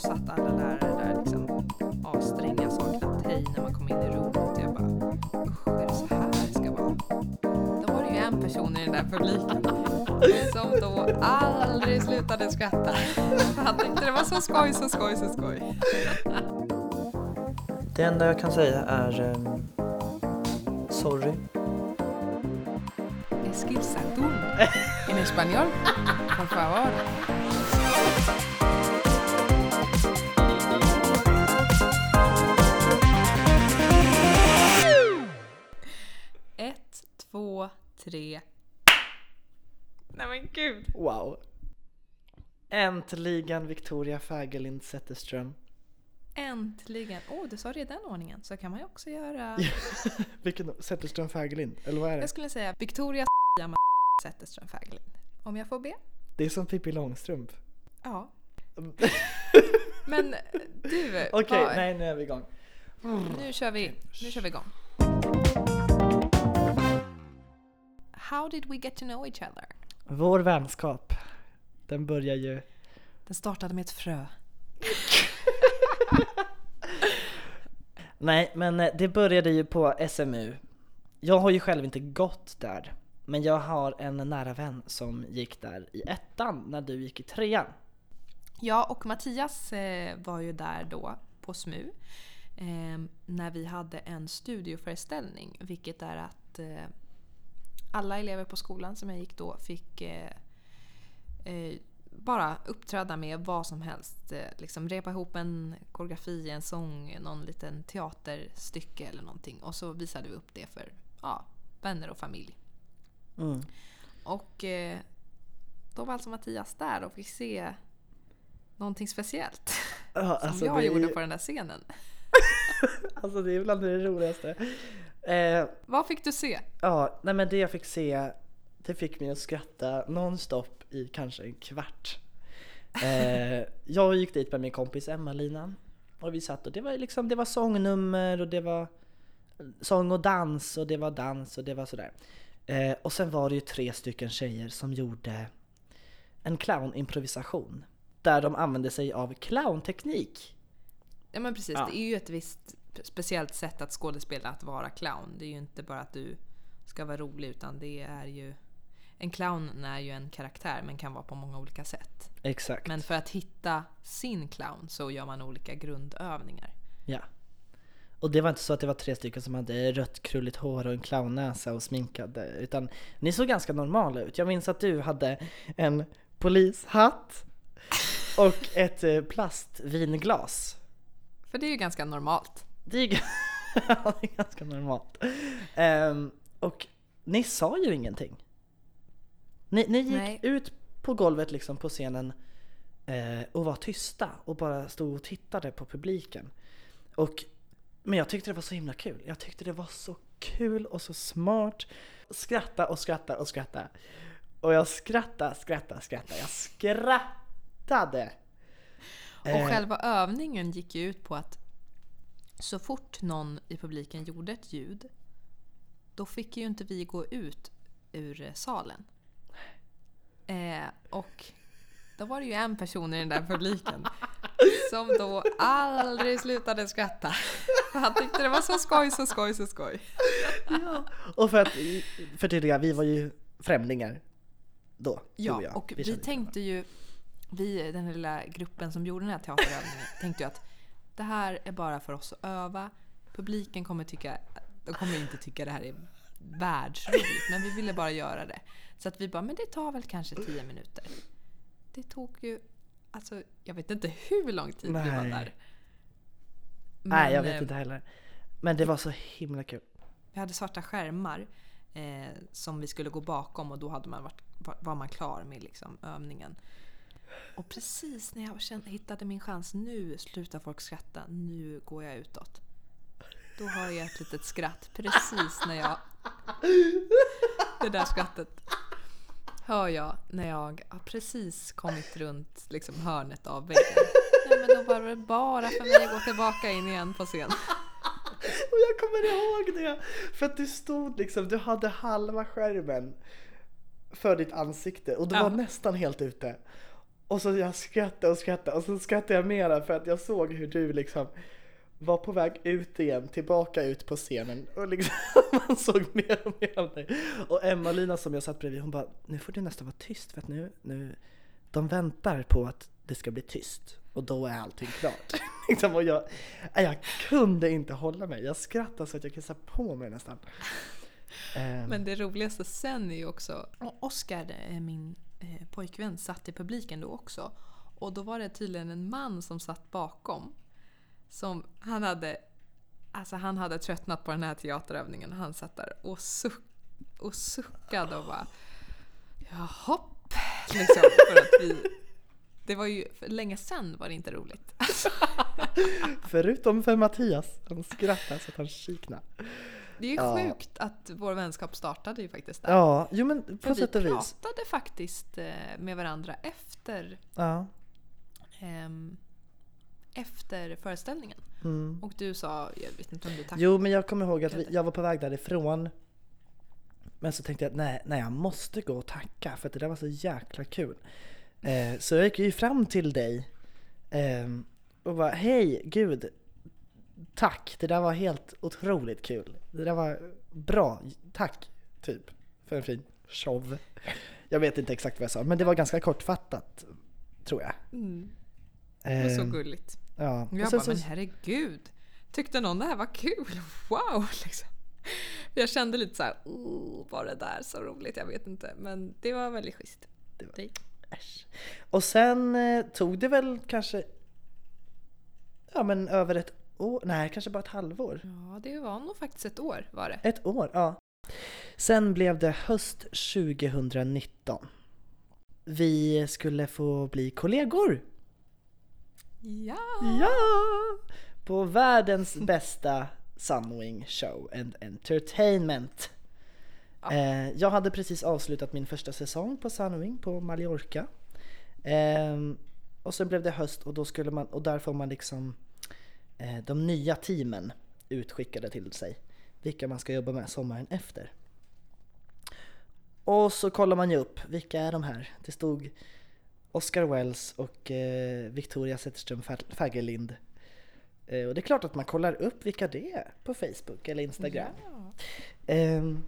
så satt alla lärare där liksom avstränga saknat hej när man kom in i rummet. Och jag bara, usch är det så här det ska vara? Då var det ju en person i den där publiken som då aldrig slutade skratta. Han tyckte det var så skoj, så skoj, så skoj. Det enda jag kan säga är ehm, sorry. Esquilsa tú en español, por favor. Tre. Nej men gud. Wow. Äntligen Victoria Fägerlind Zetterström. Äntligen. Åh, oh, du sa det i den ordningen. Så kan man ju också göra. Vilken Zetterström Fägerlind? Eller vad är det? Jag skulle säga Victoria Zetterström Fägerlind. Om jag får be. Det är som Pippi Långstrump. Ja. Men du. Okej, okay, nej nu är vi igång. Nu kör vi, nu kör vi igång. How did we get to know each other? Vår vänskap, den börjar ju... Den startade med ett frö. Nej, men eh, det började ju på SMU. Jag har ju själv inte gått där. Men jag har en nära vän som gick där i ettan när du gick i trean. Ja, och Mattias eh, var ju där då på SMU. Eh, när vi hade en studioföreställning. Vilket är att alla elever på skolan som jag gick då fick eh, eh, bara uppträda med vad som helst. Eh, liksom repa ihop en koreografi, en sång, någon liten teaterstycke eller någonting. Och så visade vi upp det för ja, vänner och familj. Mm. Och eh, då var alltså Mattias där och fick se någonting speciellt. Ja, Som alltså, jag det är gjorde ju- på den där scenen. Alltså det är bland det roligaste. Eh, Vad fick du se? ja, nej men det jag fick se, det fick mig att skratta nonstop i kanske en kvart. Eh, jag gick dit med min kompis Emma-Lina och vi satt och det var liksom, det var sångnummer och det var sång och dans och det var dans och det var sådär. Eh, och sen var det ju tre stycken tjejer som gjorde en clownimprovisation. Där de använde sig av clownteknik. Ja men precis, Ja. det är ju ett visst speciellt sätt att skådespela att vara clown. Det är ju inte bara att du ska vara rolig utan det är ju... En clown är ju en karaktär men kan vara på många olika sätt. Exakt. Men för att hitta sin clown så gör man olika grundövningar. Ja. Och det var inte så att det var tre stycken som hade rött krulligt hår och en clownnäsa och sminkade, utan ni såg ganska normala ut. Jag minns att du hade en polishatt och ett eh, plastvinglas. För det är ju ganska normalt. Det är, g- ja, det är ganska normalt. Ehm, och ni sa ju ingenting. Ni, ni gick Nej. ut på golvet liksom på scenen eh, och var tysta och bara stod och tittade på publiken. Och, men jag tyckte det var så himla kul. Jag tyckte det var så kul och så smart. Skratta och skratta och skratta. Och jag skrattade, skrattade, skrattade. Jag skrattade! Och Eh, själva övningen gick ju ut på att så fort någon i publiken gjorde ett ljud då fick ju inte vi gå ut ur eh, salen. Eh, och då var det ju en person i den där publiken som då aldrig slutade skratta. Han tyckte det var så skoj, så skoj, så skoj. Ja. Och för att förtydliga, vi var ju främlingar då. Ja, jag. och vi inte tänkte ju, vi den lilla gruppen som gjorde den här teaterövningen, tänkte ju att det här är bara för oss att öva. Publiken kommer tycka, de kommer inte tycka det här är världsroligt, men vi ville bara göra det. Så att vi bara, men det tar väl kanske tio minuter. Det tog ju, alltså jag vet inte hur lång tid vi var Nej. där. Nej, jag Men, vet eh, inte heller. Men det var så himla kul. Vi hade svarta skärmar eh, som vi skulle gå bakom och då hade man varit, var- var man klar med liksom, övningen. Och precis när jag kände, hittade min chans, nu slutar folk skratta, nu går jag utåt. Då har jag ett litet skratt precis när jag... Det där skrattet hör jag när jag har precis kommit runt liksom, hörnet av väggen. Nej, men då var det bara för mig att gå tillbaka in igen på scen. Och jag kommer ihåg det! För att du stod liksom, du hade halva skärmen för ditt ansikte och du Ja. var nästan helt ute. Och så jag skrattade och skrattade och så skrattade jag mera för att jag såg hur du liksom var på väg ut igen, tillbaka ut på scenen och liksom man såg mer och mer av dig. Och Emma-Lina som jag satt bredvid hon bara, nu får du nästan vara tyst för att nu, nu, de väntar på att det ska bli tyst och då är allting klart. liksom, och jag, nej, jag kunde inte hålla mig, jag skrattade så att jag kissade på mig nästan. Ehm, Men det roligaste sen är ju också, eh, min eh, pojkvän, satt i publiken då också. Och då var det tydligen en man som satt bakom. Som han hade, alltså han hade tröttnat på den här teaterövningen. Han satt där och, suck, och suckade och bara Jahopp! Liksom, för att vi, det var ju, för länge sen var det inte roligt. Förutom för Mattias, han skrattade så att han kiknade. Det är ju Ja. sjukt att vår vänskap startade ju faktiskt där. Ja, jo men på vi sätt och vis. pratade faktiskt eh, med varandra efter, Ja. ehm, efter föreställningen. Mm. Och du sa, jag vet inte om du tackade. Jo men jag kommer ihåg att vi, jag var på väg därifrån Men så tänkte jag att nej, nej jag måste gå och tacka för att det där var så jäkla kul eh, Så jag gick ju fram till dig eh, och bara hej gud Tack, det där var helt otroligt kul Det där var bra, tack typ för en fin show Jag vet inte exakt vad jag sa men det var ganska kortfattat tror jag Mm, det var så Eh, gulligt. Ja, Och jag sen bara, men herregud. Tyckte någon det här var kul? Wow! Liksom. Jag kände lite så här, oh, var det där så roligt? Jag vet inte. Men det var väldigt schysst. Det var- Äsch. Och sen eh, tog det väl kanske Ja men över ett år, nej kanske bara ett halvår. Ja, det var nog faktiskt ett år var det. Ett år, ja. Sen blev det höst 2019. Vi skulle få bli kollegor. Ja! Ja! På världens bästa Sunwing Show and Entertainment. Ja. Eh, jag hade precis avslutat min första säsong på Sunwing på Mallorca. Ehm, och sen blev det höst och då skulle man, och där får man liksom de nya teamen utskickade till sig. Vilka man ska jobba med sommaren efter. Och så kollar man ju upp, vilka är de här? Det stod Oscar Wells och eh, Victoria Zetterström Fa- Fagerlind. Eh, och det är klart att man kollar upp vilka det är på Facebook eller Instagram. Ja. Ehm,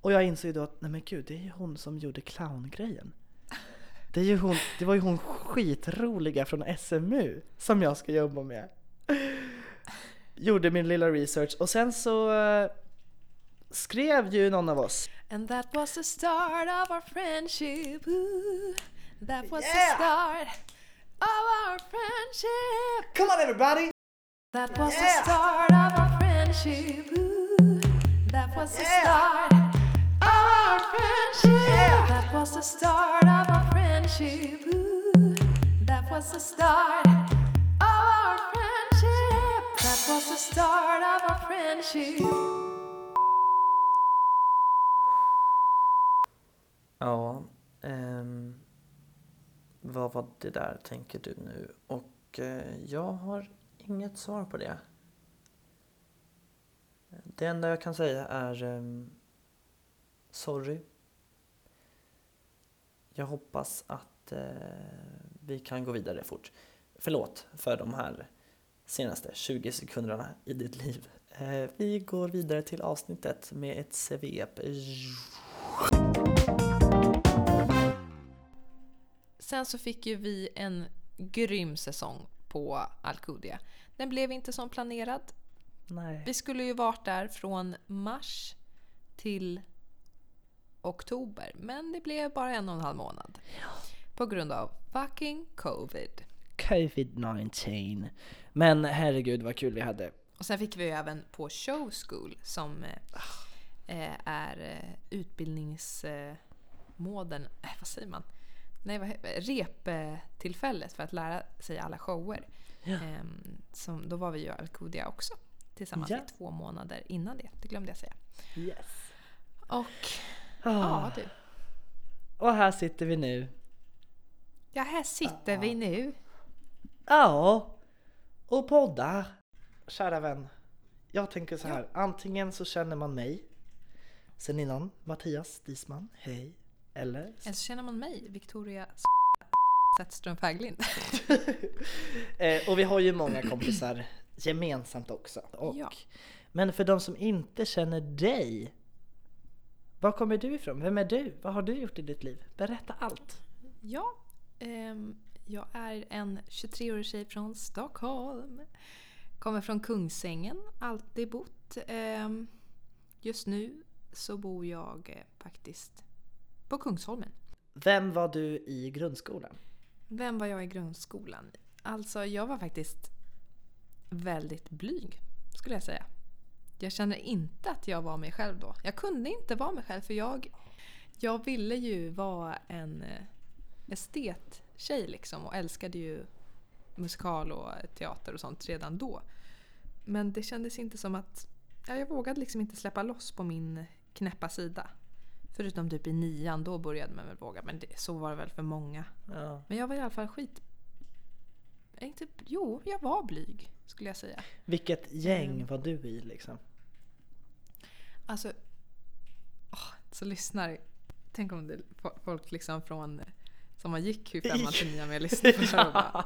och jag insåg ju då att nej men gud, det är ju hon som gjorde clowngrejen. Det, är ju hon, det var ju hon skitroliga från SMU som jag ska jobba med. Gjorde min lilla research och sen så eh, skrev ju någon av oss And that was the start of our friendship. Ooh, that was Yeah. the start of our friendship. Come on everybody! That was Yeah. the start of our friendship. Ooh, that was the Yeah. start of our friendship. Yeah. That was the start of friendship. Ooh, that was the start of our friendship. That was the start of our friendship. Ja, um, vad var det där tänker du nu? Och uh, jag har inget svar på det. Det enda jag kan säga är um, sorry. Jag hoppas att eh, vi kan gå vidare fort. Förlåt för de här senaste 20 sekunderna i ditt liv. Eh, vi går vidare till avsnittet med ett svep. Sen så fick ju vi en grym säsong på Alcudia. Den blev inte som planerad. Nej. Vi skulle ju varit där från mars till oktober. Men det blev bara en och en halv månad. På grund av fucking covid. Covid-19. Men herregud vad kul vi hade. Och sen fick vi ju även på Show School som eh, eh, är eh, utbildningsmåden, eh, vad säger man? Nej, vad reptillfället för att lära sig alla shower. Ja. Ehm, som, då var vi ju Alcudia också tillsammans Ja. i två månader innan det. Det glömde jag säga. Yes. Och Ah. ja du. Och här sitter vi nu. Ja, här sitter vi nu. Ja. Och poddar. Kära vän. Jag tänker så här. Antingen så känner man mig. Sen innan Mattias Disman. Hej. Eller Eller så känner man mig, Victoria Zetterström Fäglind. Eh, och vi har ju många kompisar gemensamt också. Och, Ja. Men för de som inte känner dig, var kommer du ifrån? Vem är du? Vad har du gjort i ditt liv? Berätta allt. Ja, ehm, jag är en 23-årig tjej från Stockholm. Kommer från Kungsängen, alltid bott. Ehm, just nu så bor jag eh, faktiskt på Kungsholmen. Vem var du i grundskolan? Vem var jag i grundskolan? Alltså, jag var faktiskt väldigt blyg, skulle jag säga. Jag kände inte att jag var mig själv då. Jag kunde inte vara mig själv för jag, jag ville ju vara en eh, estettjej liksom och älskade ju musikal och teater och sånt redan då. Men det kändes inte som att... Ja, jag vågade liksom inte släppa loss på min knäppa sida. Förutom typ i nian, då började man väl våga. Men det, så var det väl för många. Ja. Men jag var i alla fall skit... Inte, jo, jag var blyg skulle jag säga. Vilket gäng Mm. var du i liksom? Alltså... åh, så lyssnar... Tänk om det fo- folk liksom från... Som man gick ur femman till nian med lyssnar på och bara...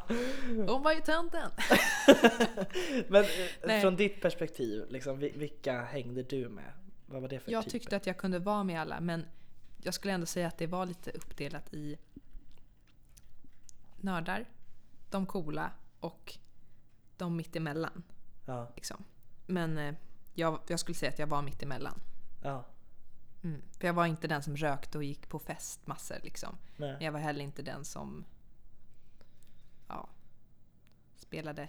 Hon var ju tönten! Men eh, Nej. från ditt perspektiv, liksom, vi- vilka hängde du med? Vad var det för Jag typer? tyckte att jag kunde vara med alla men jag skulle ändå säga att det var lite uppdelat i nördar, de coola och de mittemellan. Ja, Liksom. Men eh, jag, jag skulle säga att jag var mittemellan. ja. Mm. För jag var inte den som rökte och gick på fest massor liksom. Men jag var heller inte den som ja, spelade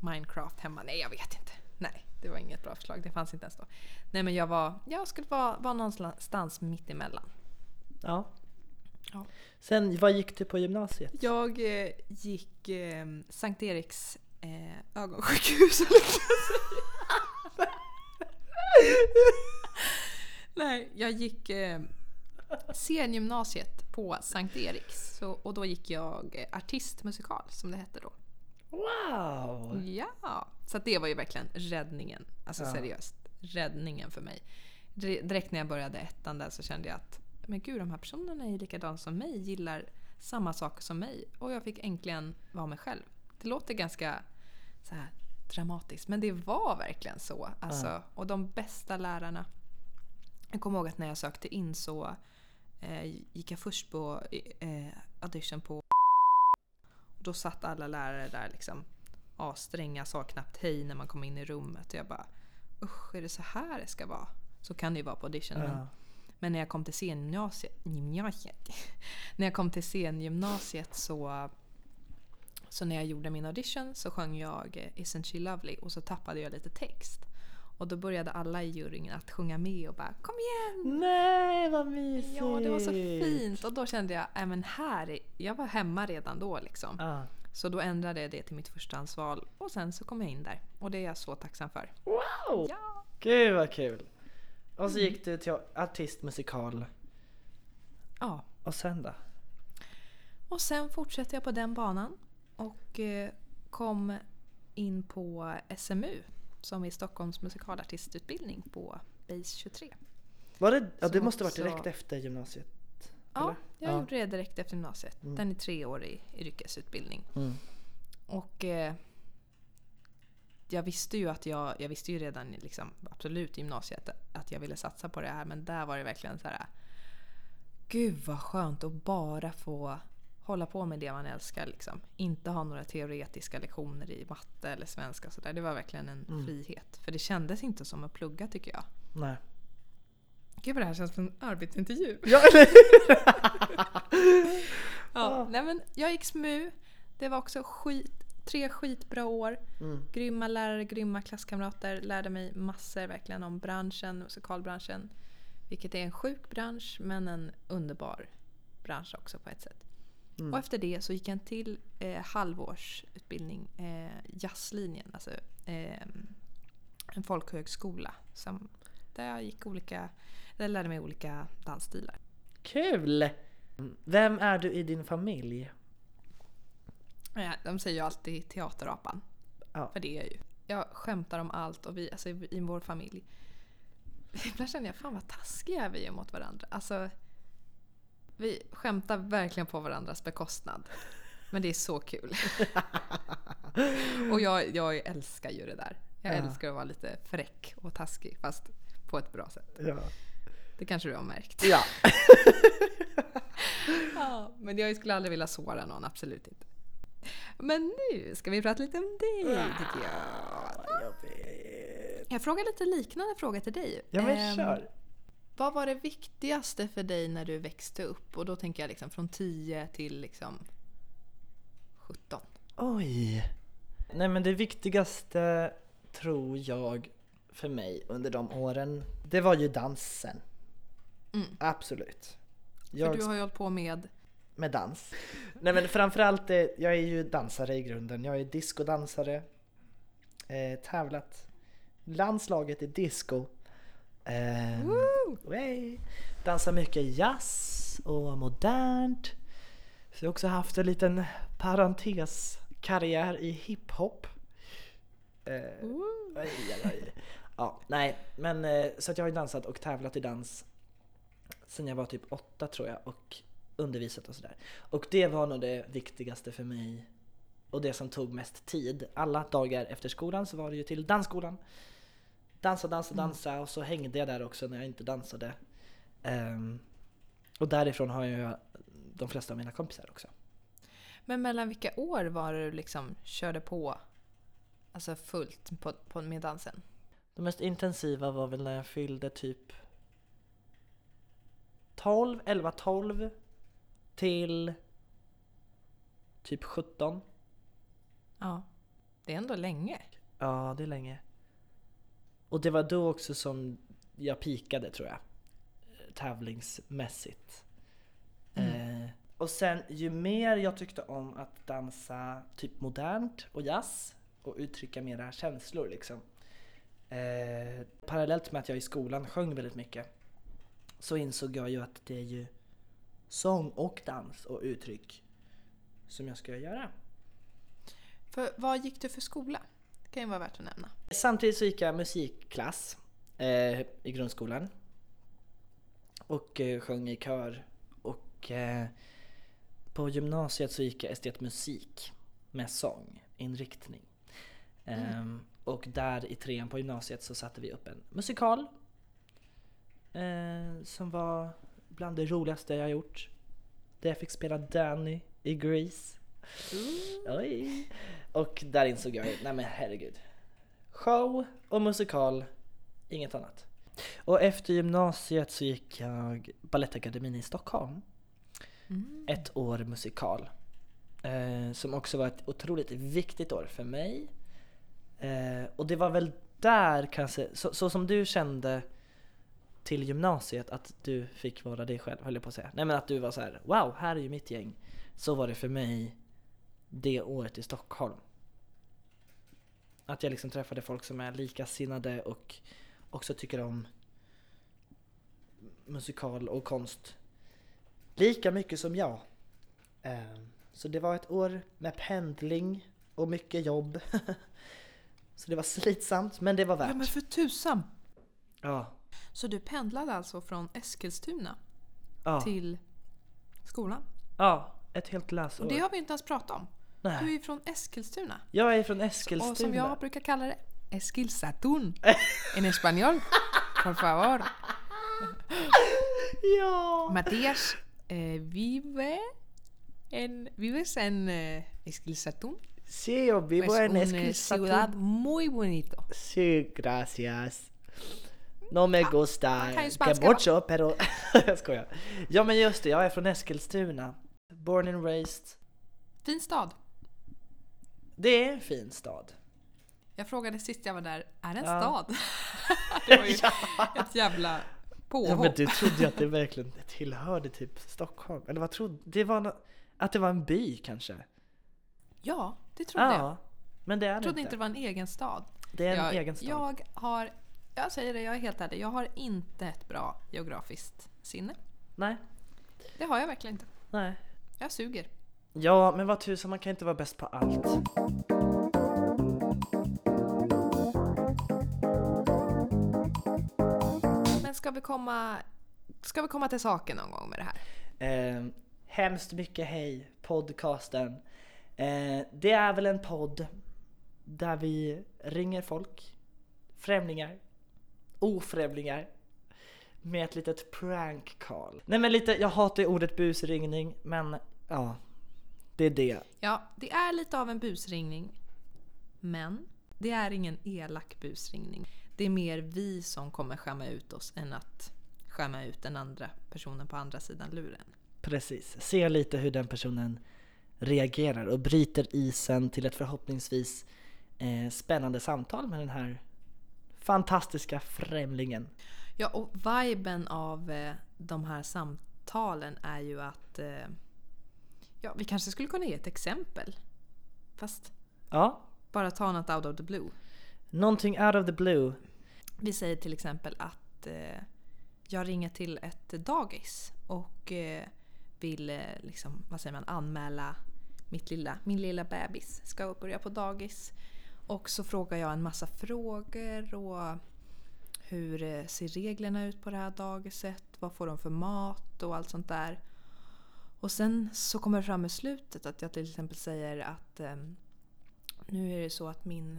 Minecraft hemma. Nej, jag vet inte. Nej, det var inget bra förslag. Det fanns inte ens då. Nej, men jag var, jag skulle vara, vara någonstans mitt emellan. Ja. Ja. Sen, vad gick du på gymnasiet? Jag eh, gick eh, Sankt Eriks eh, ögonsjukhus. höll jag på att säga. Nej, jag gick eh, sengymnasiet på Sankt Eriks. Så, och då gick jag eh, artistmusikal som det hette då. Wow! Ja, så det var ju verkligen räddningen. Alltså Ja. seriöst, räddningen för mig. Dire- Direkt när jag började ettan där så kände jag att men gud, de här personerna är likadana som mig, gillar samma saker som mig. Och jag fick äntligen vara mig själv. Det låter ganska så här dramatiskt, men det var verkligen så. Alltså, Ja. Och de bästa lärarna. Jag kommer ihåg att när jag sökte in så eh, gick jag först på eh, audition på då satt alla lärare där liksom asstränga, sa knappt hej när man kom in i rummet. Och jag bara usch, är det så här det ska vara? Så kan det ju vara på audition. Men, Ja. men när jag kom till scengymnasiet, gymnasiet, när jag kom till scengymnasiet så så när jag gjorde min audition så sjöng jag eh, Isn't she lovely och så tappade jag lite text. Och då började alla i juryn att sjunga med och bara kom igen! Nej, vad mysigt! Ja, det var så fint. Och då kände jag, äh, men här, är- jag var hemma redan då liksom. Ja. Så då ändrade jag det till mitt förstahandsval och sen så kom jag in där. Och det är jag så tacksam för. Wow! Ja! Gud vad kul! Och så gick du till artistmusikal. ja. Och sen då? Och sen fortsatte jag på den banan och eh, kom in på SMU som är Stockholms musikalartistutbildning på Base 23. Var det, ja, det måste varit också- direkt efter gymnasiet? Ja, Eller? jag Ja. gjorde det direkt efter gymnasiet. Mm. Den är treårig yrkesutbildning. Mm. Och eh, jag visste ju att jag, jag visste ju redan liksom, absolut i gymnasiet att jag ville satsa på det här men där var det verkligen så här. Gud vad skönt att bara få hålla på med det man älskar. Liksom. Inte ha några teoretiska lektioner i matte eller svenska. Så där. Det var verkligen en Mm. frihet. För det kändes inte som att plugga tycker jag. Nej. Gud vad det här känns som en arbetsintervju. Ja, eller Ja, nej men jag gick SMU. Det var också skit, tre skitbra år. mm. Grymma lärare, grymma klasskamrater. Lärde mig massor verkligen om branschen, musikalbranschen. Vilket är en sjuk bransch men en underbar bransch också på ett sätt. Mm. Och efter det så gick jag en till eh, halvårsutbildning, eh, jazzlinjen. Alltså eh, en folkhögskola. Som, där jag gick olika, där jag lärde mig olika dansstilar. Kul! Vem är du i din familj? Eh, de säger ju alltid teaterapan. Ja. För det är jag ju. Jag skämtar om allt och vi, alltså i, i vår familj. Ibland känner jag, fan vad taskiga vi är mot varandra. Alltså, Vi skämtar verkligen på varandras bekostnad. Men det är så kul. och jag, jag älskar ju det där. Jag Ja. älskar att vara lite fräck och taskig fast på ett bra sätt. Ja. Det kanske du har märkt. ja. Ja, men jag skulle aldrig vilja såra någon, absolut inte. Men nu ska vi prata lite om dig tycker jag. Jag frågar lite liknande fråga till dig. Ja men Ehm, kör. Vad var det viktigaste för dig när du växte upp? Och då tänker jag liksom från 10 till liksom 17. Oj. Nej men det viktigaste tror jag för mig under de åren, det var ju dansen. Mm. Absolut. För Jag du har ju hållit på med... med dans. Nej men framförallt, det, jag är ju dansare i grunden. Jag är discodansare. Eh, tävlat landslaget i disco. Eh. Dansar mycket jazz och modernt. Så jag har också haft en liten parenteskarriär i hiphop. Eh, oj, oj. Ja, nej, men eh, så att jag har ju dansat och tävlat i dans sen jag var typ åtta tror jag och undervisat och sådär. Och det var nog det viktigaste för mig och det som tog mest tid. Alla dagar efter skolan så var det ju till dansskolan. Dansa, dansa, dansa och så hängde jag där också när jag inte dansade. Ehm, och därifrån har jag de flesta av mina kompisar också. Men mellan vilka år var det du liksom körde på alltså fullt på, på, med dansen? Det mest intensiva var väl när jag fyllde typ 12, 11, 12 till typ 17. Ja. Det är ändå länge. Ja, det är länge. Och det var då också som jag pikade tror jag. Tävlingsmässigt. Eh, och sen ju mer jag tyckte om att dansa typ modernt och jazz och uttrycka mera känslor liksom. Eh, parallellt med att jag i skolan sjöng väldigt mycket så insåg jag ju att det är ju sång och dans och uttryck som jag ska göra. För vad gick du för skola? Kan ju vara värt att nämna. Samtidigt så gick jag musikklass eh, i grundskolan. Och eh, sjöng i kör. Och eh, på gymnasiet så gick jag estetmusik med sång, inriktning. Ehm, och där i trean på gymnasiet så satte vi upp en musikal. Eh, som var bland det roligaste jag gjort. Där jag fick spela Danny i Grease. Oj. Och där insåg jag, nej men herregud. Show och musikal, inget annat. Och efter gymnasiet så gick jag Balettakademin i Stockholm. Mm. Ett år musikal. Eh, som också var ett otroligt viktigt år för mig. Eh, och det var väl där kanske, så, så som du kände till gymnasiet att du fick vara dig själv höll jag på att säga. Nej men att du var så här: wow, här är ju mitt gäng. Så var det för mig det året i Stockholm. Att jag liksom träffade folk som är likasinnade och också tycker om musikal och konst lika mycket som jag. Eh, Så det var ett år med pendling och mycket jobb. Så det var slitsamt men det var Ja men värt. för tusan! Ja, Så du pendlade alltså från Eskilstuna ja, till skolan? ja ett helt läsår. Och det har vi inte ens pratat om. Du är Nej. ju från Eskilstuna. Jag är från Eskilstuna. Och som jag brukar kalla det, Eskilsatun. En español. Por favor. Ja! Matías eh, vive en, vives en eh, Eskilsatun. Sí, yo vivo Es en una Eskilstuna. ciudad muy bonito. Sí, gracias. No me gusta man kan ju que mucho, pero... jag skojar. Ja men just det, jag är från Eskilstuna. Born and raised. Fin stad. Det är en fin stad. Jag frågade sist jag var där, är det en Ja. stad? det var ju ett jävla påhopp. Ja men du trodde ju att det verkligen tillhörde typ Stockholm. Eller vad trodde Det var nå- att det var en by kanske? Ja, det trodde jag. Ja. Men det är Jag trodde inte. inte det var en egen stad. Det är en jag, egen stad. Jag har, jag säger det, jag är helt ärlig. Jag har inte ett bra geografiskt sinne. Nej, Det har jag verkligen inte. nej. Jag suger. Ja, men vad tusan, man kan inte vara bäst på allt. Men ska vi komma, ska vi komma till saken någon gång med det här? Eh, hemskt mycket hej, podcasten. Eh, det är väl en podd där vi ringer folk, främlingar, ofrämlingar med ett litet prank call. Nej men lite, jag hatar ju ordet busringning men ja, det är det. Ja, det är lite av en busringning. Men det är ingen elak busringning. Det är mer vi som kommer skämma ut oss än att skämma ut den andra personen på andra sidan luren. Precis, se lite hur den personen reagerar och bryter isen till ett förhoppningsvis eh, spännande samtal med den här fantastiska främlingen. Ja, och viben av eh, de här samtalen är ju att... Eh, ja, vi kanske skulle kunna ge ett exempel. Fast Ja, bara ta något out of the blue. någonting out of the blue. Vi säger till exempel att eh, jag ringer till ett dagis och eh, vill eh, liksom, vad säger man, anmäla mitt lilla, min lilla bebis ska börja på dagis. Och så frågar jag en massa frågor och hur ser reglerna ut på det här dagiset? Vad får de för mat och allt sånt där. Och sen så kommer det fram i slutet att jag till exempel säger att ehm, nu är det så att min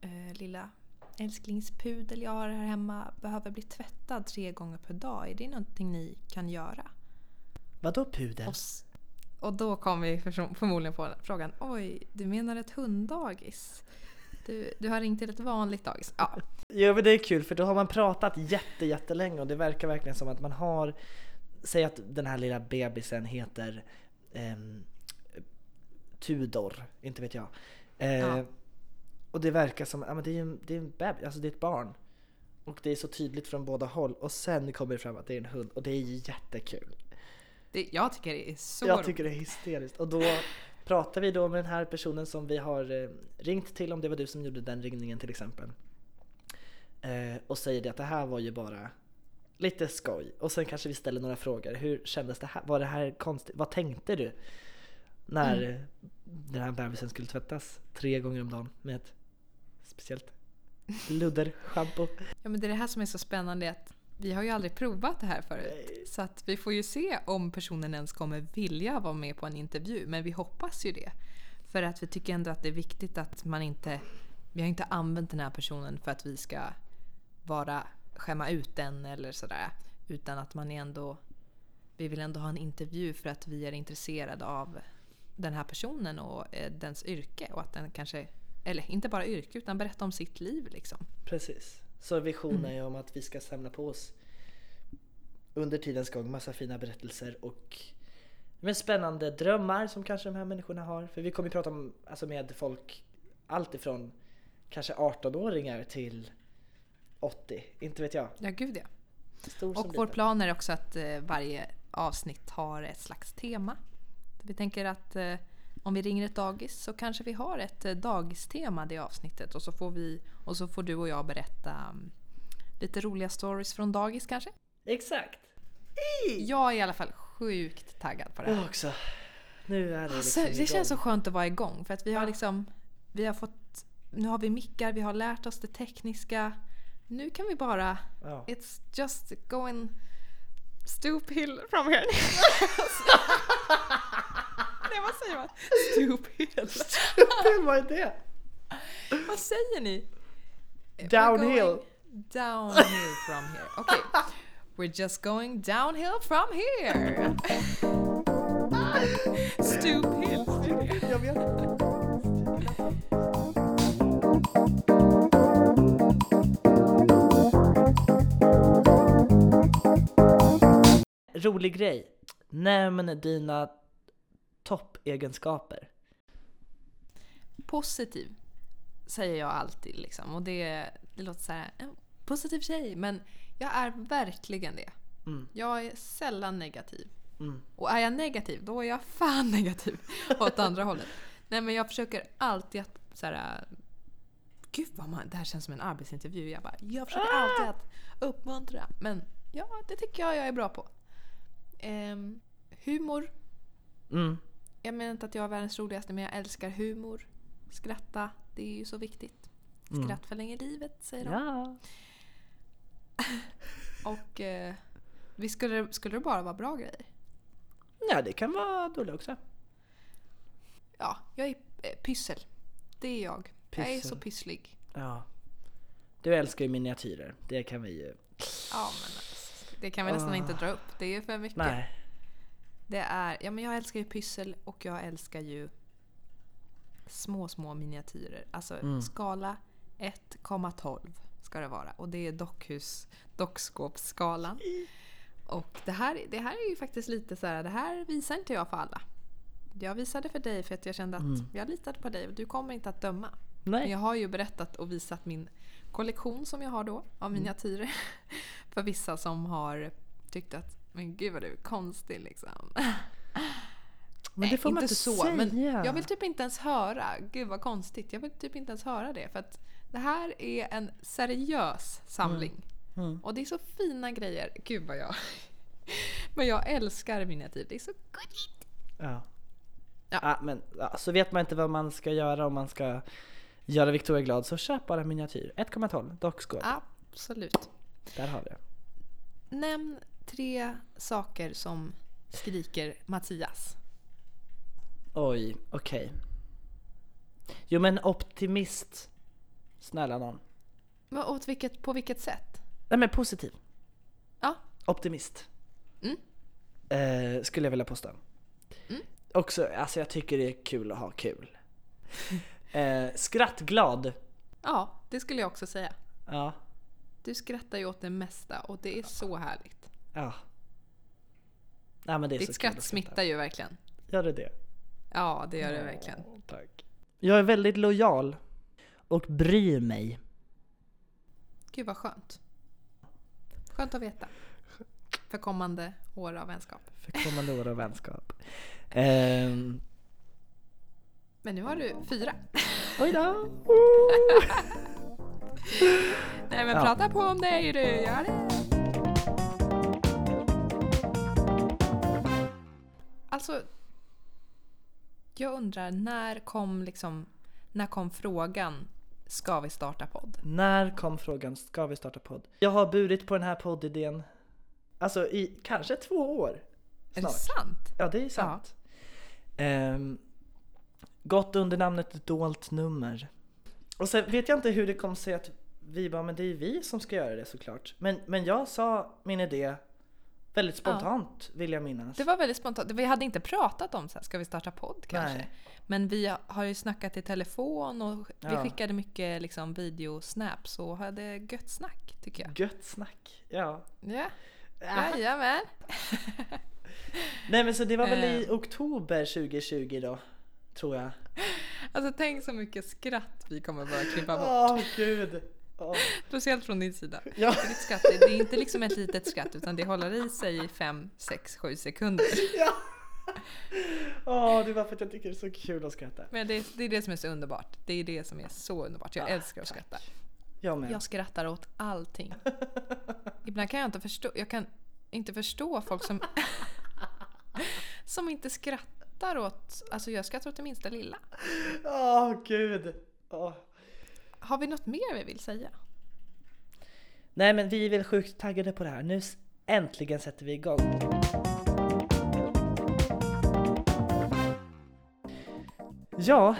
eh, lilla älsklingspudel jag har här hemma behöver bli tvättad tre gånger per dag. Är det någonting ni kan göra? Vadå pudel? Och, och då kommer vi förmodligen på frågan Oj, du menar ett hunddagis? Du, du har ringt till ett vanligt dagis? Ja, Jo men det är kul för då har man pratat jätte, jättelänge och det verkar verkligen som att man har Säg att den här lilla bebisen heter ehm, Tudor, inte vet jag. Eh, Ja. Och det verkar som, ja men det är ju det är en bebis, alltså det är ett barn. Och det är så tydligt från båda håll och sen kommer det fram att det är en hund och det är ju jättekul. det, jag tycker det är så Jag tycker det är hysteriskt. Och då pratar vi då med den här personen som vi har eh, ringt till, om det var du som gjorde den ringningen till exempel. Eh, och säger det att det här var ju bara lite skoj. Och sen kanske vi ställer några frågor. Hur kändes det här? Var det här konstigt? Vad tänkte du? När Mm. den här bebisen skulle tvättas tre gånger om dagen med ett speciellt ludderschampo. Ja, men det är det här som är så spännande att vi har ju aldrig provat det här förut. Så att vi får ju se om personen ens kommer vilja vara med på en intervju. Men vi hoppas ju det. För att vi tycker ändå att det är viktigt att man inte... Vi har inte använt den här personen för att vi ska vara skämma ut den eller sådär. Utan att man är ändå... Vi vill ändå ha en intervju för att vi är intresserade av den här personen och eh, dens yrke. Och att den kanske... Eller inte bara yrke utan berätta om sitt liv liksom. Precis. Så visionen är ju om att vi ska samla på oss under tidens gång massa fina berättelser och med spännande drömmar som kanske de här människorna har. För vi kommer ju prata om, alltså med folk allt ifrån kanske 18-åringar till 80, inte vet jag. Ja, gud ja. Stor som Och vår liten. plan är också att eh, varje avsnitt har ett slags tema. Vi tänker att eh, om vi ringer ett dagis så kanske vi har ett eh, dagistema det avsnittet och så får, vi, och så får du och jag berätta mm, lite roliga stories från dagis kanske. Exakt! Jag är i alla fall sjukt taggad på det här. Jag också. Nu är det Alltså, liksom det känns så skönt att vara igång för att vi har liksom vi har fått, nu har vi mickar, vi har lärt oss det tekniska. Nu kan vi bara Ja. It's just going stoop hill from here. Nej, vad säger man? Stoop hill. Vad är det? vad säger ni? Downhill. Downhill from here. Okej. We're just going downhill from here. Stoop hill. Jag vet Rolig grej. Nämn dina toppegenskaper. Positiv säger jag alltid liksom. Och det, det låter så här, en positiv tjej. Men jag är verkligen det. Mm. Jag är sällan negativ. Mm. Och är jag negativ, då är jag fan negativ åt andra hållet. Nej men jag försöker alltid att så här, Gud vad man, det här känns som en arbetsintervju. Jag bara, jag försöker alltid att uppmuntra. Men ja, det tycker jag jag är bra på. Ehm, humor. Mm. Jag menar inte att jag är världens roligaste, men jag älskar humor. Skratta, det är ju så viktigt. Skratt förlänger livet, säger de. Ja. Och eh, visst skulle, skulle det bara vara bra grejer? Ja, det kan vara dåligt också. Ja, jag är eh, pyssel. Det är jag. Jag är Pyssel. så pysslig. Ja. Du älskar ju miniatyrer, det kan vi ju... Ja, men det kan vi nästan inte dra upp. Det är för mycket. Nej. Det är, ja men jag älskar ju pyssel och jag älskar ju små, små miniatyrer. Alltså Mm. skala 1,12 ska det vara. Och det är dockhus, dockskåpsskalan. Och det här, det här är ju faktiskt lite så här, det här visar inte jag för alla. Jag visade för dig för att jag kände att Mm. jag litade på dig och du kommer inte att döma. Men Nej. jag har ju berättat och visat min kollektion som jag har då av Mm. För vissa som har tyckt att men gud vad du är konstig liksom. Men det får man inte så. säga. Men jag vill typ inte ens höra, gud vad konstigt. Jag vill typ inte ens höra det. För att det här är en seriös samling. Mm. Och det är så fina grejer. Gud vad jag... Men jag älskar miniatyrer. Det är så gulligt. Ja. Ja. Ja. men ja, så vet man inte vad man ska göra om man ska göra Victoria glad så köp bara miniatyr. 1,12 dockskåp. Absolut. Där har vi det. Nämn tre saker som skriker Mattias. Oj, okej. Jo men optimist. Snälla någon. Men åt vilket, på vilket sätt? Nej men positiv. Ja. Optimist. Mm. Eh, skulle jag vilja påstå. Mm. Också, alltså jag tycker det är kul att ha kul. eh, skrattglad. Ja, det skulle jag också säga. Ja. Du skrattar ju åt det mesta och det är så härligt. Ja. Nej men det är Ditt så skratt att smittar ju verkligen. Gör det det? Ja, det gör det verkligen. Åh, tack. Jag är väldigt lojal och bryr mig. Gud vad skönt. Skönt att veta. För kommande år av vänskap. För kommande år av vänskap. Ehm, Men nu har du fyra. oj då! Nej men Ja. prata på om dig du, gör det. Alltså, jag undrar när kom liksom, när kom frågan ska vi starta podd? När kom frågan, ska vi starta podd? Jag har burit på den här poddidén, alltså i kanske två år. Är det Snart. sant? Ja, det är sant. Ehm, gått under namnet dolt nummer. Och sen vet jag inte hur det kom sig att vi bara, men det är vi som ska göra det såklart. Men, men jag sa min idé väldigt spontant vill jag minnas. Det var väldigt spontant. Vi hade inte pratat om så här, ska vi starta podd kanske? Nej. Men vi har ju snackat i telefon och vi Ja. skickade mycket liksom, videosnaps och hade gött snack tycker jag. Gött snack. Ja. Ja, jajamän. Nej men så det var väl i Eh. oktober 2020 då, tror jag. Alltså tänk så mycket skratt vi kommer börja klippa bort. Åh gud! Åh. Speciellt från din sida. Ja. Ditt skratt, det är inte liksom ett litet skratt utan det håller i sig i 5, 6, 7 sekunder. Ja. Åh, det var för att jag tycker det är så kul att skratta. Men det, det är det som är så underbart. Det är det som är så underbart. Jag Ah, älskar att tack. skratta. Jag med. Jag skrattar åt allting. Ibland kan jag inte förstå, jag kan inte förstå folk som, som inte skrattar åt, alltså jag skrattar åt det minsta lilla. Åh gud! Åh. Har vi något mer vi vill säga? Nej men vi är väl sjukt taggade på det här. Nu äntligen sätter vi igång. Ja,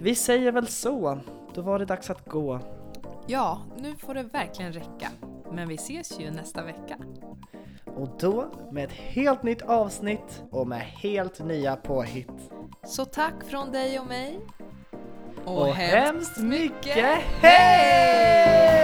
vi säger väl så. Då var det dags att gå. Ja, nu får det verkligen räcka. Men vi ses ju nästa vecka. Och då med ett helt nytt avsnitt och med helt nya påhitt. Så tack från dig och mig. Och, och hemskt, hemskt mycket hej!